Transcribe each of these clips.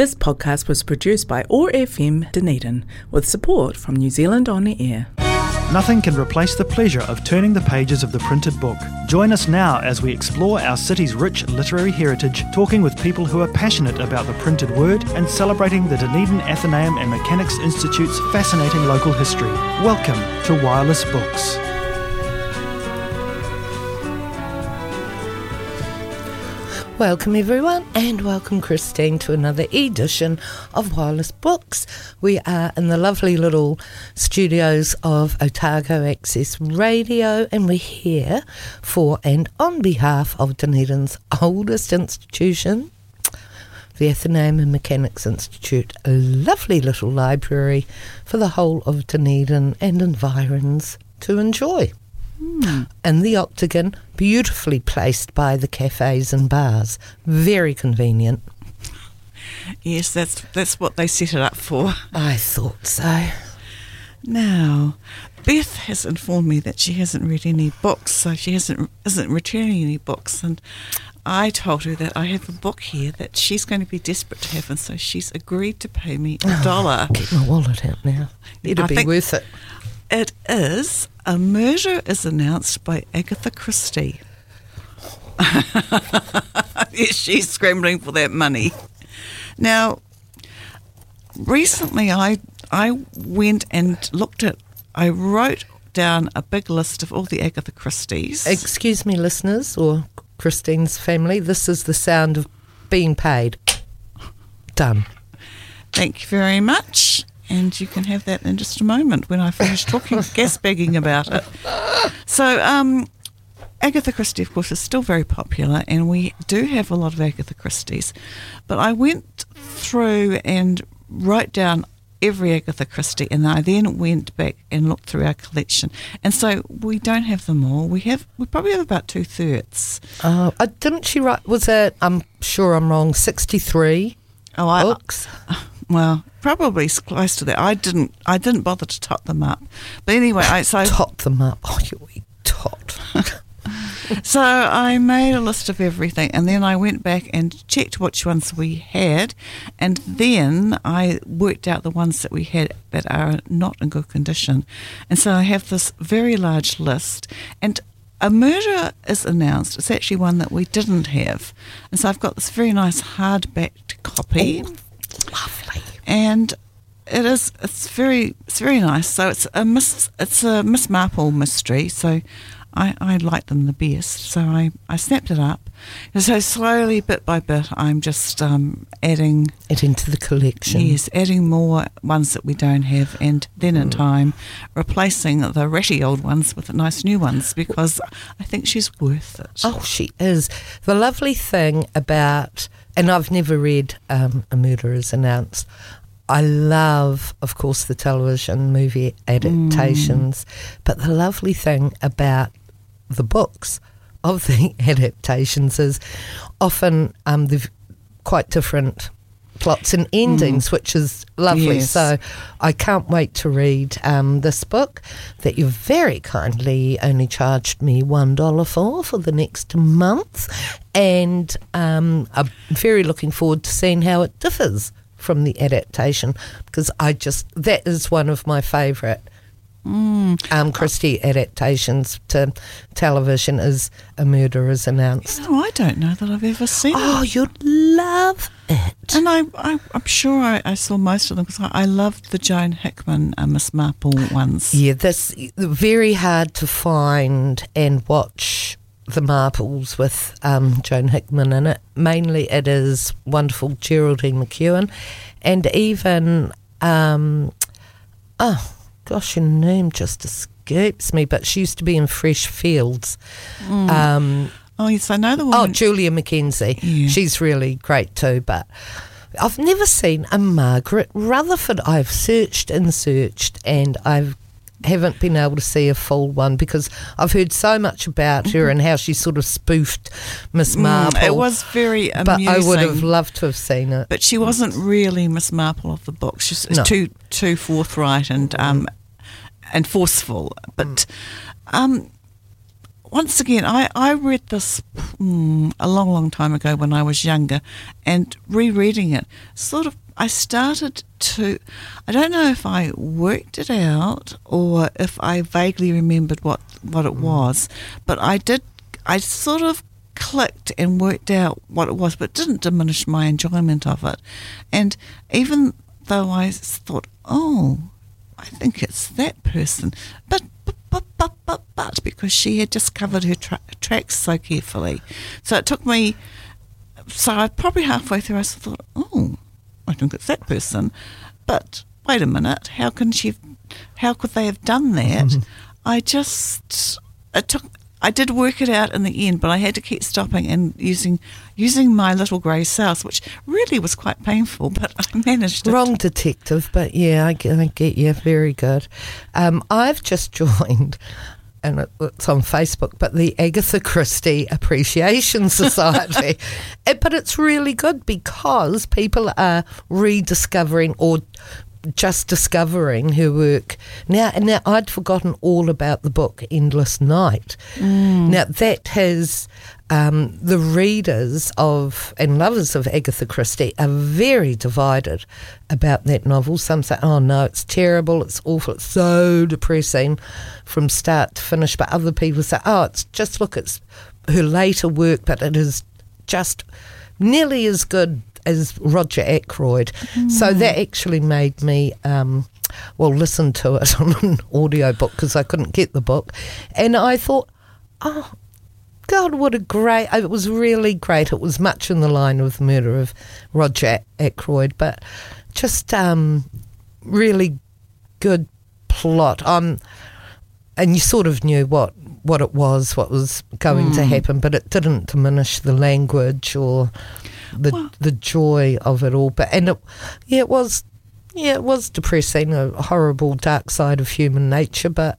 This podcast was produced by OAR FM Dunedin with support from New Zealand On the Air. Nothing can replace the pleasure of turning the pages of the printed book. Join us now as we explore our city's rich literary heritage, talking with people who are passionate about the printed word and celebrating the Dunedin Athenaeum and Mechanics Institute's fascinating local history. Welcome to Wireless Books. Welcome, everyone, and welcome, Christine, to another edition of Wireless Books. We are in the lovely little studios of Otago Access Radio, and we're here for and on behalf of Dunedin's oldest institution, the Athenaeum and Mechanics Institute, a lovely little library for the whole of Dunedin and environs to enjoy. Mm. And the Octagon, beautifully placed by the cafes and bars. Very convenient. Yes, that's that's what they set it up for. I thought so. Now, Beth has informed me that she hasn't read any books, so she hasn't isn't returning any books, and I told her that I have a book here that she's going to be desperate to have, and so she's agreed to pay me a oh, dollar. Get my wallet out now. It'll I be worth it. It is a murder is announced by Agatha Christie. yes, she's scrambling for that money. Now, recently I I went and looked at. I wrote down a big list of all the Agatha Christies. Excuse me, listeners, or Christine's family. This is the sound of being paid. Done. Thank you very much and you can have that in just a moment when I finish talking, gas bagging about it. So, um, Agatha Christie, of course, is still very popular, and we do have a lot of Agatha Christie's. But I went through and wrote down every Agatha Christie, and I then went back and looked through our collection. And so we don't have them all. We have we probably have about two thirds. Uh, didn't she write? Was it? I'm sure I'm wrong. Sixty three. Oh, I, books. Well, probably close to that. I didn't. I didn't bother to tot them up. But anyway, I so tot them up. Oh, you tot. so I made a list of everything, and then I went back and checked which ones we had, and then I worked out the ones that we had that are not in good condition, and so I have this very large list, and a murder is announced. It's actually one that we didn't have, and so I've got this very nice hardback copy. Oh. And it is it's very it's very nice. So it's a Miss it's a Miss Marple mystery. So I, I like them the best. So I, I snapped it up. So slowly, bit by bit, I'm just um, adding it into the collection. Yes, adding more ones that we don't have, and then in mm. time replacing the ratty old ones with nice new ones because I think she's worth it. Oh, she is. The lovely thing about and I've never read um, A Murder is Announced. I love, of course, the television movie adaptations, mm. but the lovely thing about the books of the adaptations is often um, quite different plots and endings, mm. which is lovely. Yes. So I can't wait to read um, this book that you very kindly only charged me $1 for for the next month. And um, I'm very looking forward to seeing how it differs from the adaptation because I just, that is one of my favourite Mm. Um, Christie adaptations to television is A Murder is Announced. No, I don't know that I've ever seen oh, it. you'd love it. And I, I, am sure I, I, saw most of them because I, I loved the Joan Hickson and Miss Marple ones. Yeah, that's very hard to find and watch the Marples with um, Joan Hickson in it. Mainly it is wonderful Geraldine McEwan and even, um, oh, gosh, her name just escapes me, but she used to be in Fresh Fields. Mm. Um, oh, yes, I know the one. Oh, Julia McKenzie. Yeah. She's really great too, but. I've never seen a Margaret Rutherford. I've searched and searched, and I've haven't been able to see a full one because I've heard so much about her and how she sort of spoofed Miss Marple. Mm, it was very amusing. But I would have loved to have seen it. But she wasn't really Miss Marple of the book. She's no. too too forthright and um, and forceful. But um, once again, I, I read this mm, a long, long time ago when I was younger, and rereading it, sort of, I started to, I don't know if I worked it out or if I vaguely remembered what, what it was, but I did, I sort of clicked and worked out what it was, but didn't diminish my enjoyment of it. And even though I thought, oh, I think it's that person, but but, but, but, but, because she had just covered her tra- tracks so carefully. So it took me, so I probably halfway through I thought, oh, I think it's that person. But wait a minute, how can she, how could they have done that? Mm-hmm. I just, it took, I did work it out in the end, but I had to keep stopping and using using my little grey cells, which really was quite painful, but I managed it. Wrong detective, but yeah, I get, I get you. Very good. Um, I've just joined. And it's on Facebook, but the Agatha Christie Appreciation Society. it, but it's really good because people are rediscovering or just discovering her work. Now, now I'd forgotten all about the book Endless Night. Mm. Now that has um, the readers of and lovers of Agatha Christie are very divided about that novel. Some say, "Oh no, it's terrible, it's awful, it's so depressing from start to finish," but other people say, "Oh, it's just look, it's her later work, but it is just." Nearly as good as Roger Ackroyd. Mm. So that actually made me. Um, well, listen to it on an audio book because I couldn't get the book. And I thought, oh, God, what a great. It was really great. It was much in the line of the murder of Roger Ackroyd, but just um, really good plot. Um, and you sort of knew what, what it was, what was going mm. to happen, but it didn't diminish the language or the well, the joy of it all. But and it, yeah, it was yeah, it was depressing, a horrible dark side of human nature, but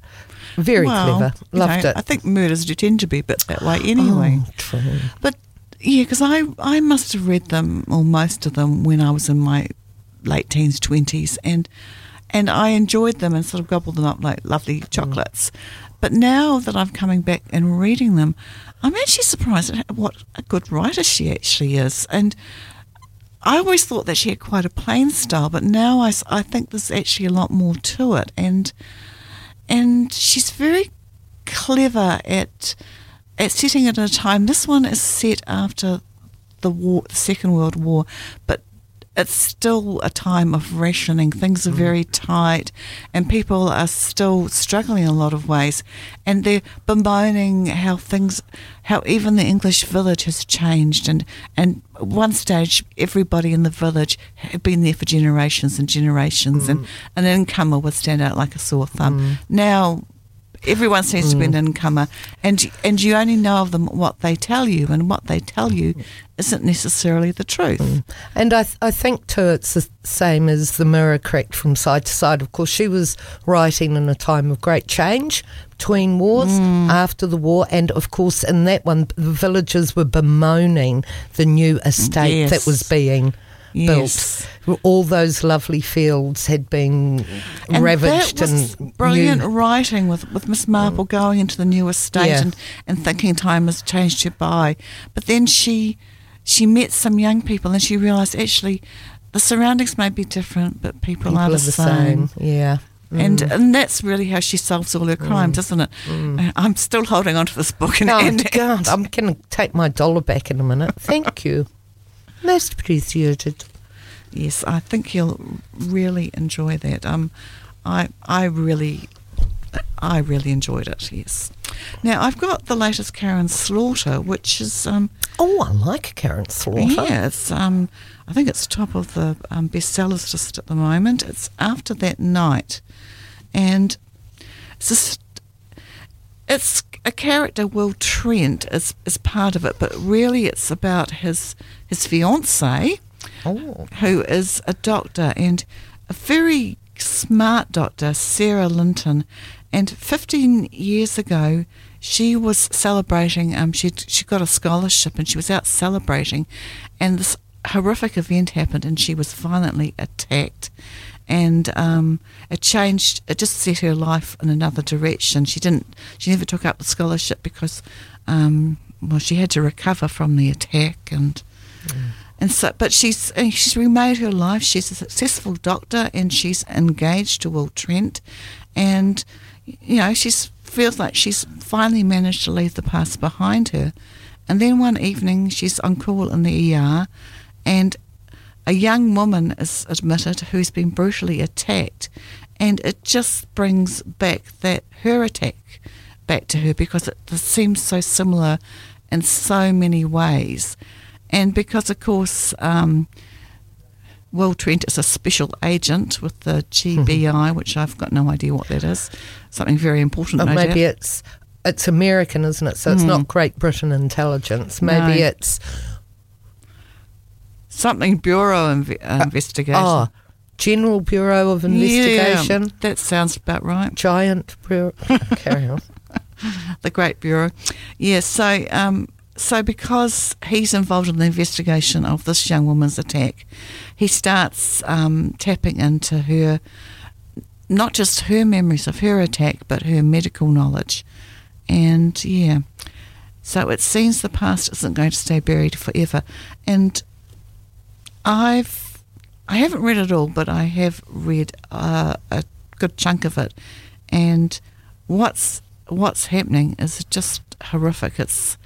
very well, clever. Loved know, it. I think murders do tend to be a bit that way anyway. Oh, true. But yeah, because I I must have read them or most of them when I was in my late teens, twenties, and and I enjoyed them and sort of gobbled them up like lovely chocolates. Mm. But now that I'm coming back and reading them, I'm actually surprised at what a good writer she actually is. And I always thought that she had quite a plain style, but now I, I think there's actually a lot more to it. And and she's very clever at at setting it at a time. This one is set after the war, the Second World War, but it's still a time of rationing. Things are mm. very tight, and people are still struggling in a lot of ways. And they're bemoaning how things, how even the English village has changed. And and at one stage, everybody in the village had been there for generations and generations, mm. and an incomer would stand out like a sore thumb. Mm. Now everyone seems mm. to be an mm. incomer, and and you only know of them what they tell you, and what they tell you isn't necessarily the truth. Mm. And I th- I think too it's the same as the mirror cracked from side to side. Of course, she was writing in a time of great change between wars, mm. after the war, and of course in that one the villagers were bemoaning the new estate yes. that was being yes. built. All those lovely fields had been and ravaged. And brilliant new. writing with, with Miss Marple mm. going into the new estate yeah. and, and thinking time has changed her by. But then she she met some young people and she realised actually the surroundings may be different, but people, people are, the, are the same. same. Yeah. And mm. and that's really how she solves all her crimes, mm. isn't it? Mm. Uh, I'm still holding on to this book. And, oh, and, God, I'm going to take my dollar back in a minute. Thank you. Most appreciated. Yes, I think you'll really enjoy that. Um, I I really, I really enjoyed it. Yes. Now I've got the latest Karin Slaughter, which is um. Oh, I like Karin Slaughter. Yeah, it's um. I think it's top of the um, bestsellers list at the moment. It's after that night, and it's just, it's a character Will Trent is is part of it, but really it's about his his fiancee oh. who is a doctor and a very smart doctor, Sara Linton. And 15 years ago, she was celebrating. Um, she she got a scholarship and she was out celebrating, and this horrific event happened and she was violently attacked and um, it changed it just set her life in another direction. She didn't she never took up the scholarship because um, well she had to recover from the attack and and so but she's uh, she's remade her life. She's a successful doctor and she's engaged to Will Trent. And you know she's feels like she's finally managed to leave the past behind her. And then one evening she's on call in the ER and a young woman is admitted who's been brutally attacked, and it just brings back that her attack back to her because it seems so similar in so many ways, and because of course. Um, Will Trent is a special agent with the GBI, which I've got no idea what that is. Something very important. Or no maybe doubt. it's it's American, isn't it? So it's Hmm. not Great Britain intelligence. Maybe No. it's something Bureau inv- uh, investigation. oh, General Bureau of Investigation. Yeah, that sounds about right. Giant Bureau. Carry on. the Great Bureau. Yeah, so um, so because he's involved in the investigation of this young woman's attack, he starts um, tapping into her, not just her memories of her attack, but her medical knowledge, and yeah. So it seems the past isn't going to stay buried forever, and I've I haven't read it all, but I have read uh, a good chunk of it, and what's what's happening is just horrific. It's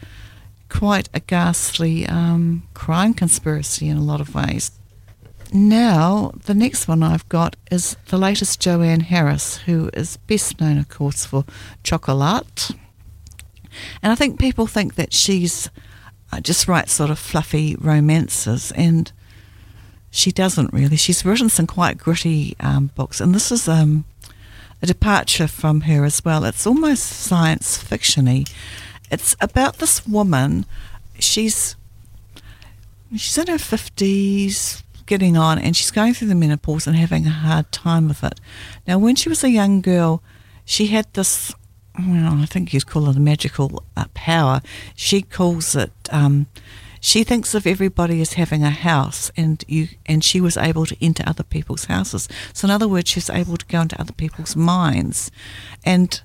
quite a ghastly um, crime conspiracy in a lot of ways. Now, the next one I've got is the latest Joanne Harris, who is best known, of course, for Chocolat. And I think people think that she's uh, just writes sort of fluffy romances, and she doesn't really. She's written some quite gritty um, books, and this is um, a departure from her as well. It's almost science fictiony. It's about this woman. She's she's in her fifties, getting on, and she's going through the menopause and having a hard time with it. Now, when she was a young girl, she had this. Well, I think you'd call it a magical uh, power. She calls it. Um, she thinks of everybody as having a house, and you and she was able to enter other people's houses. So, in other words, she was able to go into other people's minds, and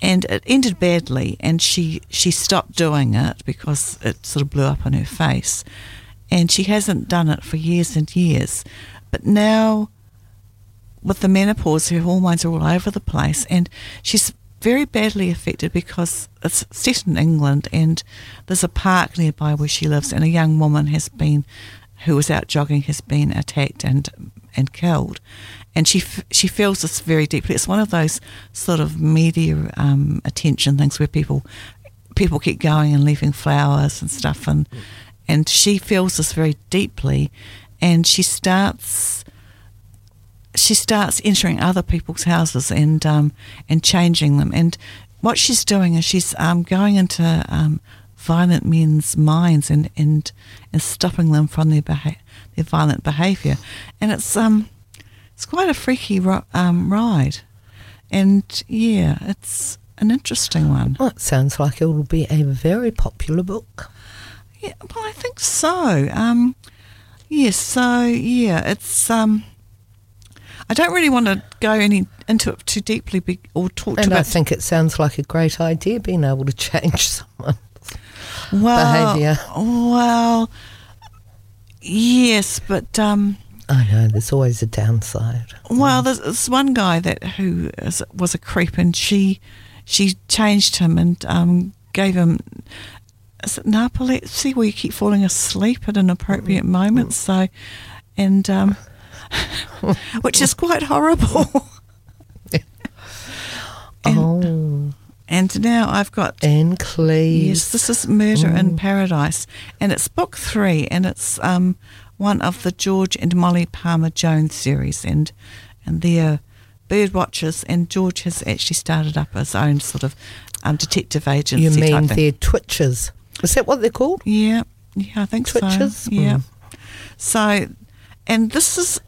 and it ended badly. And she she stopped doing it because it sort of blew up in her face, and she hasn't done it for years and years. But now, with the menopause, her hormones are all over the place, and she's very badly affected because it's set in England and there's a park nearby where she lives and a young woman has been who was out jogging has been attacked and and killed. And she f- she feels this very deeply. It's one of those sort of media um, attention things where people people keep going and leaving flowers and stuff and and she feels this very deeply and she starts she starts entering other people's houses and um, and changing them. And what she's doing is she's um, going into um, violent men's minds and, and and stopping them from their beha- their violent behaviour. And it's um it's quite a freaky ro- um, ride. And yeah, it's an interesting one. Well, it sounds like it will be a very popular book. Yeah, well, I think so. Um, yes, so yeah, it's. Um, I don't really want to go any into it too deeply be, or talk And I think it sounds like a great idea being able to change someone. well, behaviour. Well, yes, but um, I know there's always a downside. well, there's one guy that who is, was a creep, and she she changed him and um, gave him. Is it narcolepsy where you keep falling asleep at inappropriate moments? So, and um, which is quite horrible. And- oh, And now I've got Ann Cleeves. yes, this is Murder in Paradise, and it's book three, and it's um, one of the George and Molly Palmer Jones series, and and they're bird watchers, and George has actually started up his own sort of um, detective agency. you mean they're twitches? Is that what they're called? Yeah, yeah, I think Twitches? so. Yeah. Mm. So, and this is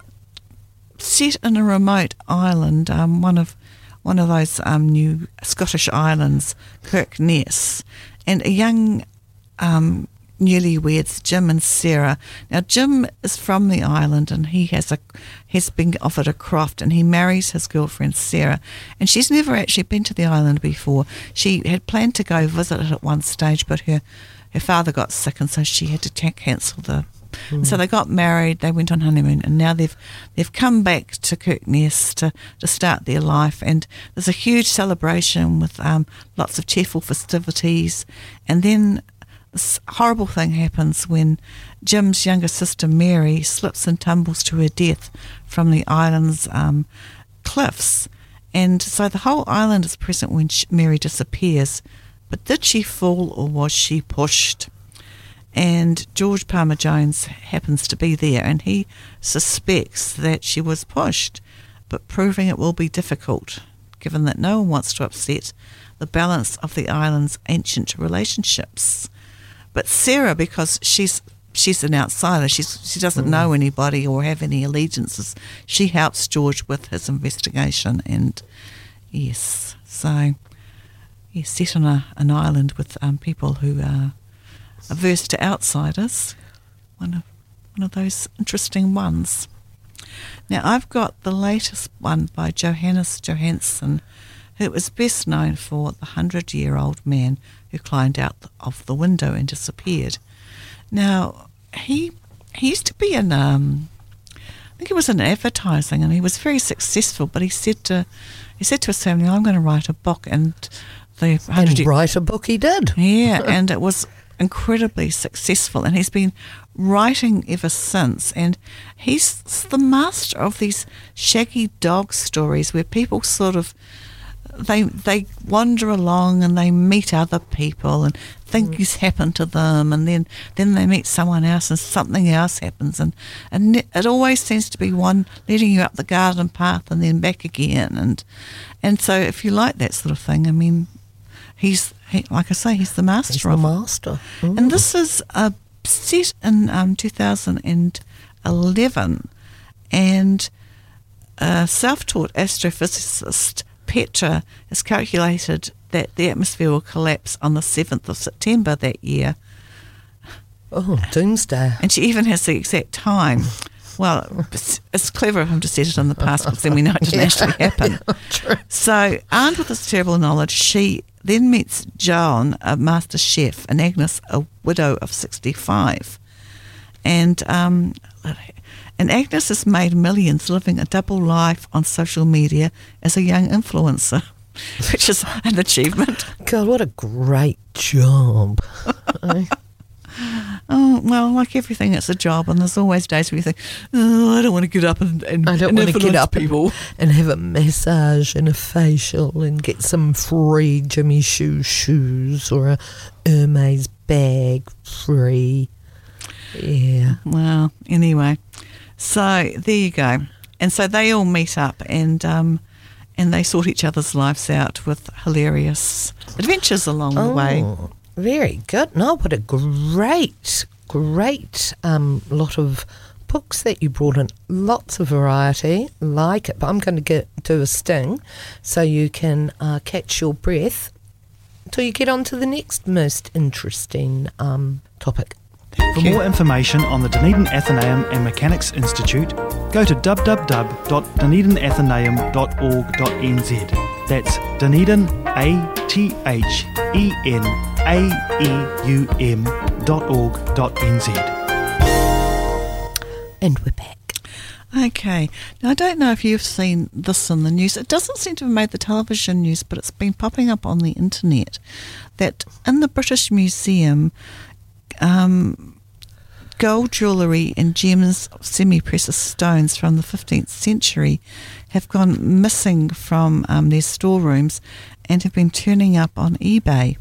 set in a remote island, um, one of one of those um, new Scottish islands, Kirkness, and a young um, newlyweds, Jim and Sarah. Now, Jim is from the island and he has a has been offered a croft and he marries his girlfriend Sarah. And she's never actually been to the island before. She had planned to go visit it at one stage, but her her father got sick and so she had to cancel the. And so they got married. They went on honeymoon, and now they've they've come back to Kirkness to, to start their life. And there's a huge celebration with um, lots of cheerful festivities. And then this horrible thing happens when Jim's younger sister Mary slips and tumbles to her death from the island's um, cliffs. And so the whole island is present when Mary disappears. But did she fall or was she pushed? And George Palmer Jones happens to be there and he suspects that she was pushed, but proving it will be difficult given that no one wants to upset the balance of the island's ancient relationships. But Sarah, because she's she's an outsider, she's she doesn't know anybody or have any allegiances. She helps George with his investigation, and yes, so he's set on a, an island with um, people who are averse to outsiders. One of one of those interesting ones. Now I've got the latest one by Jonas Jonasson, who was best known for the hundred-year-old man who climbed out of the window and disappeared. Now he he used to be in um, I think he was in advertising and he was very successful. But he said to he said to his family, "I'm going to write a book," and the And write a book he did. yeah, and it was incredibly successful, and he's been writing ever since. And he's the master of these shaggy dog stories where people sort of they they wander along and they meet other people and things mm-hmm. happen to them, and then then they meet someone else and something else happens, and and it it always seems to be one leading you up the garden path and then back again, and and so if you like that sort of thing, I mean he's he, like I say, he's the master He's of the master. Mm. And this is a set in um, 2011, and a self-taught astrophysicist Petra has calculated that the atmosphere will collapse on the 7th of September that year, Oh, doomsday. and she even has the exact time. Well, it's, it's clever of him to set it in the past because then we know it didn't actually happen. True. So, armed with this terrible knowledge, she then meets John, a master chef, and Agnes, a widow of 65. And, um, and Agnes has made millions living a double life on social media as a young influencer, which is an achievement. God, what a great job. Oh, well, like everything, it's a job, and there's always days where you think, oh, I don't want to get up and, and, I don't want to get up people. and have a massage and a facial and get some free Jimmy Choo shoes or a Hermes bag free. Yeah. Well, anyway, so there you go. And so they all meet up and um, and they sort each other's lives out with hilarious adventures along the way. Very good. No, what a great, great um, lot of books that you brought in. Lots of variety. Like it. But I'm going to get do a sting so you can uh, catch your breath until you get on to the next most interesting um, topic. For more information on the Dunedin Athenaeum and Mechanics Institute, go to www.dunedinathenaeum.org.nz. That's Dunedin, A T H E N A E U M dot org dot NZ. And we're back. Okay. Now, I don't know if you've seen this in the news. It doesn't seem to have made the television news, but it's been popping up on the internet that in the British Museum, um, gold jewellery and gems semi precious stones from the 15th century have gone missing from um, their storerooms and have been turning up on eBay,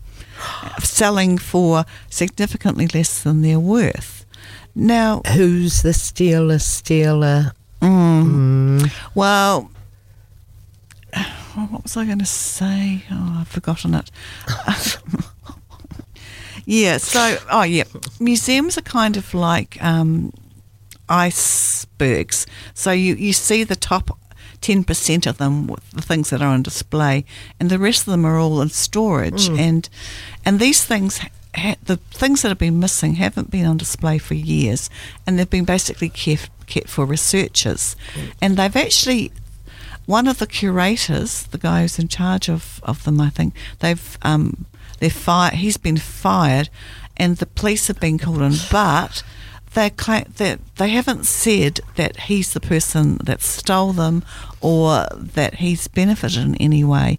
selling for significantly less than their worth. Now, Who's the stealer? Stealer. Mm. Well, what was I going to say? Oh, I've forgotten it. yeah, so, oh, yeah. Museums are kind of like um, icebergs. So you, you see the top 10% of them, with the things that are on display, and the rest of them are all in storage. And, and these things ha- the things that have been missing haven't been on display for years, and they've been basically kept kept for researchers, and they've actually. One of the curators, the guy who's in charge of, of them, I think they've um, they're fired. He's been fired, and the police have been called in, but they that they haven't said that he's the person that stole them or that he's benefited in any way,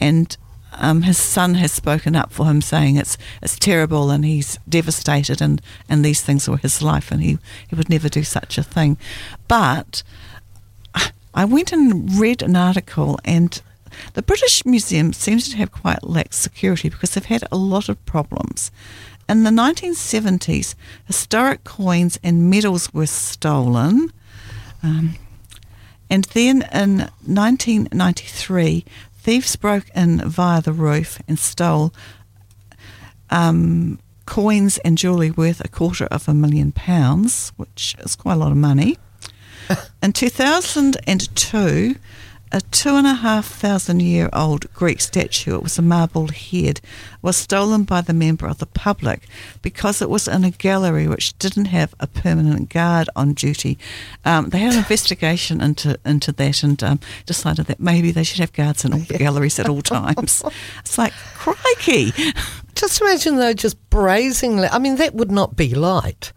and um, his son has spoken up for him, saying it's it's terrible and he's devastated and, and these things were his life and he, he would never do such a thing. But I went and read an article and the British Museum seems to have quite lax security because they've had a lot of problems. In the 1970s, historic coins and medals were stolen. Um, and then in 1993, thieves broke in via the roof and stole um, coins and jewellery worth a quarter of a million pounds, which is quite a lot of money. in 2002, a two and a half thousand year old Greek statue, it was a marble head, was stolen by the member of the public because it was in a gallery which didn't have a permanent guard on duty. Um, they had an investigation into into that and um, decided that maybe they should have guards in all the galleries at all times. It's like crikey. Just imagine though, just brazenly. I mean, that would not be light.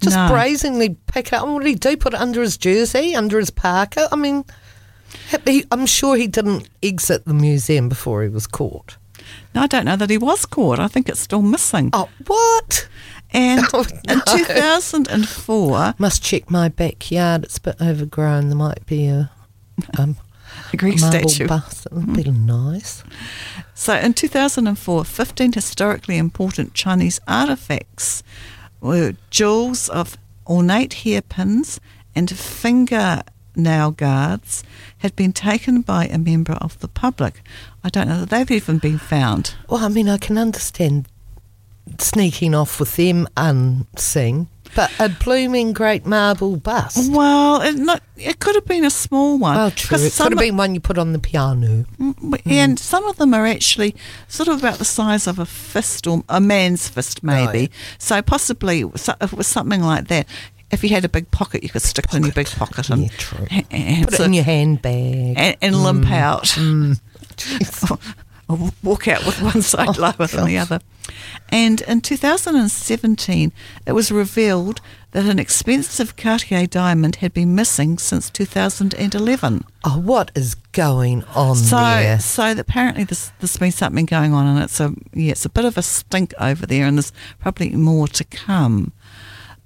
Just No. brazenly pick it up. What did he do? Put it under his jersey, under his parka? I mean, I'm sure he didn't exit the museum before he was caught. No, I don't know that he was caught. I think it's still missing. Oh, what? And Oh, in 2004, Must check my backyard. It's a bit overgrown. There might be a um, a Greek statue. bust. It would be nice. So in 2004, 15 historically important Chinese artifacts were jewels of ornate hairpins and fingernail guards had been taken by a member of the public. I don't know that they've even been found. Well, I mean, I can understand sneaking off with them unseen, but a blooming great marble bust. Well, it, not, it could have been a small one. Well, true. 'cause It could have been one you put on the piano. Mm, And some of them are actually sort of about the size of a fist or a man's fist, maybe. Right. So possibly it was something like that. If you had a big pocket, you could stick it in your big pocket and, Yeah, true. and, Put it in your handbag. and, and limp mm, out. Mm. Jeez. or walk out with one oh, side Oh, lower than the other. And in 2017, it was revealed that an expensive Cartier diamond had been missing since 2011. Oh, what is going on So, there? so that apparently there's, there's been something going on, and it's a yeah, it's a bit of a stink over there, and there's probably more to come.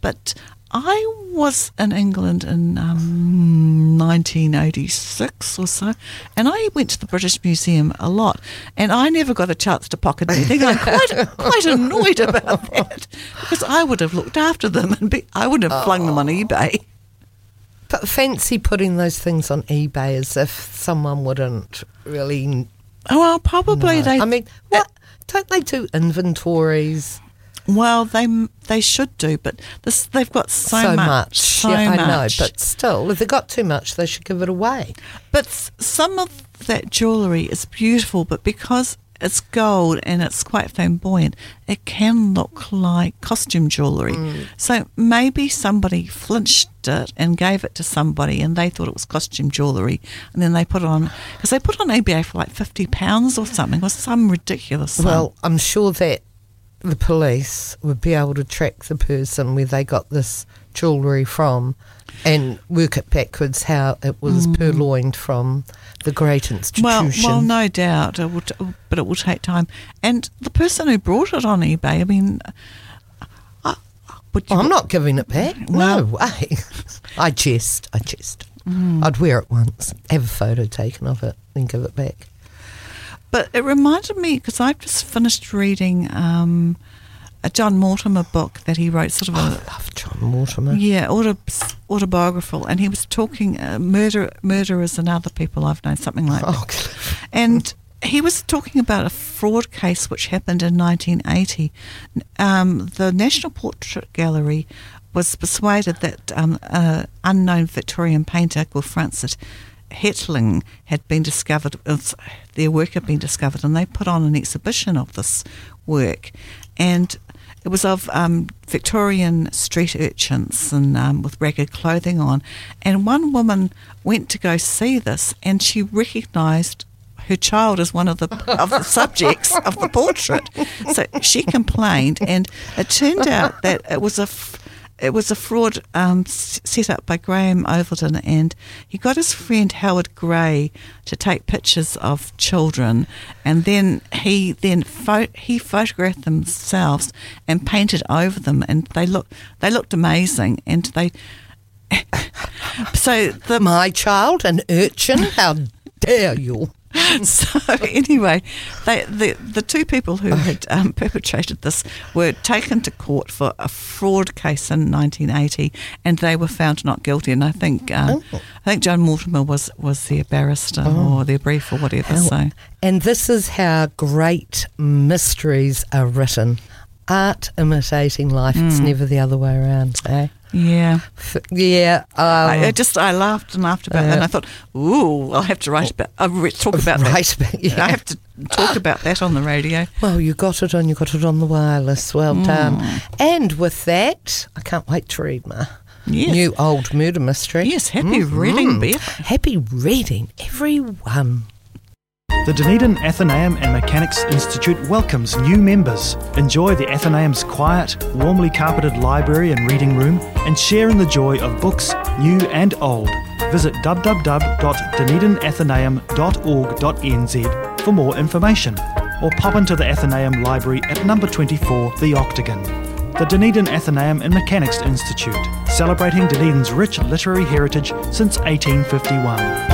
But I was in England in um, 1986 or so, and I went to the British Museum a lot, and I never got a chance to pocket anything. I'm quite quite annoyed about that because I would have looked after them and be, I would have flung them on eBay. But fancy putting those things on eBay as if someone wouldn't really. Oh well, probably know. they. I mean, what? Don't they do inventories? Well, they they should do, but this they've got so, so much. much. So yeah, I much. know, but still, if they got too much, they should give it away. but some of that jewellery is beautiful, but because it's gold and it's quite flamboyant, it can look like costume jewellery. Mm. So maybe somebody flinched it and gave it to somebody, and they thought it was costume jewellery, and then they put it on because they put it on eBay for like fifty pounds or something, or some ridiculous. Sum. Well, I'm sure that the police would be able to track the person where they got this jewellery from and work it backwards how it was purloined from the great institution. Mm. Well, well, no doubt, it will t- but it will take time. And the person who brought it on eBay, I mean, I, would you, I'm not giving it back. Well- no way. I jest. I jest. Mm. I'd wear it once, have a photo taken of it, then give it back. But it reminded me because I've just finished reading um, a John Mortimer book that he wrote, sort of I a love John Mortimer. yeah auto, autobiographical, and he was talking uh, murder murderers and other people I've known, something like that. Oh, And he was talking about a fraud case which happened in 1980. Um, the National Portrait Gallery was persuaded that um, an unknown Victorian painter called Francis Hetling had been discovered, uh, their work had been discovered, and they put on an exhibition of this work. and it was of um, Victorian street urchins and um, with ragged clothing on. And one woman went to go see this, and she recognised her child as one of the of the subjects of the portrait. So she complained, and it turned out that it was a. F- it was a fraud um, set up by Graham Ovenden, and he got his friend Howard Grey to take pictures of children, and then he then pho- he photographed themselves and painted over them, and they look they looked amazing, and they. so the My child, an urchin? How dare you? so anyway, they, the the two people who had um, perpetrated this were taken to court for a fraud case in 1980, and they were found not guilty. And I think um, Oh. I think John Mortimer was was their barrister or their brief or whatever. So And this is how great mysteries are written. Art imitating life. It's Hmm. never the other way around. Eh? Yeah, yeah. Um, I, I just I laughed and laughed about that, and uh, I thought, ooh, I'll have to write about uh, re- talk about that. right. yeah. I have to talk about that on the radio. Well, you got it on. You got it on the wireless. Well Hmm. done. And with that, I can't wait to read my Yes. new old murder mystery. Yes, happy reading, Beth. Happy reading, everyone. The Dunedin Athenaeum and Mechanics Institute welcomes new members. Enjoy the Athenaeum's quiet, warmly carpeted library and reading room and share in the joy of books, new and old. Visit www.dunedinathenaeum.org.nz for more information or pop into the Athenaeum Library at number 24, The Octagon. The Dunedin Athenaeum and Mechanics Institute, celebrating Dunedin's rich literary heritage since 1851.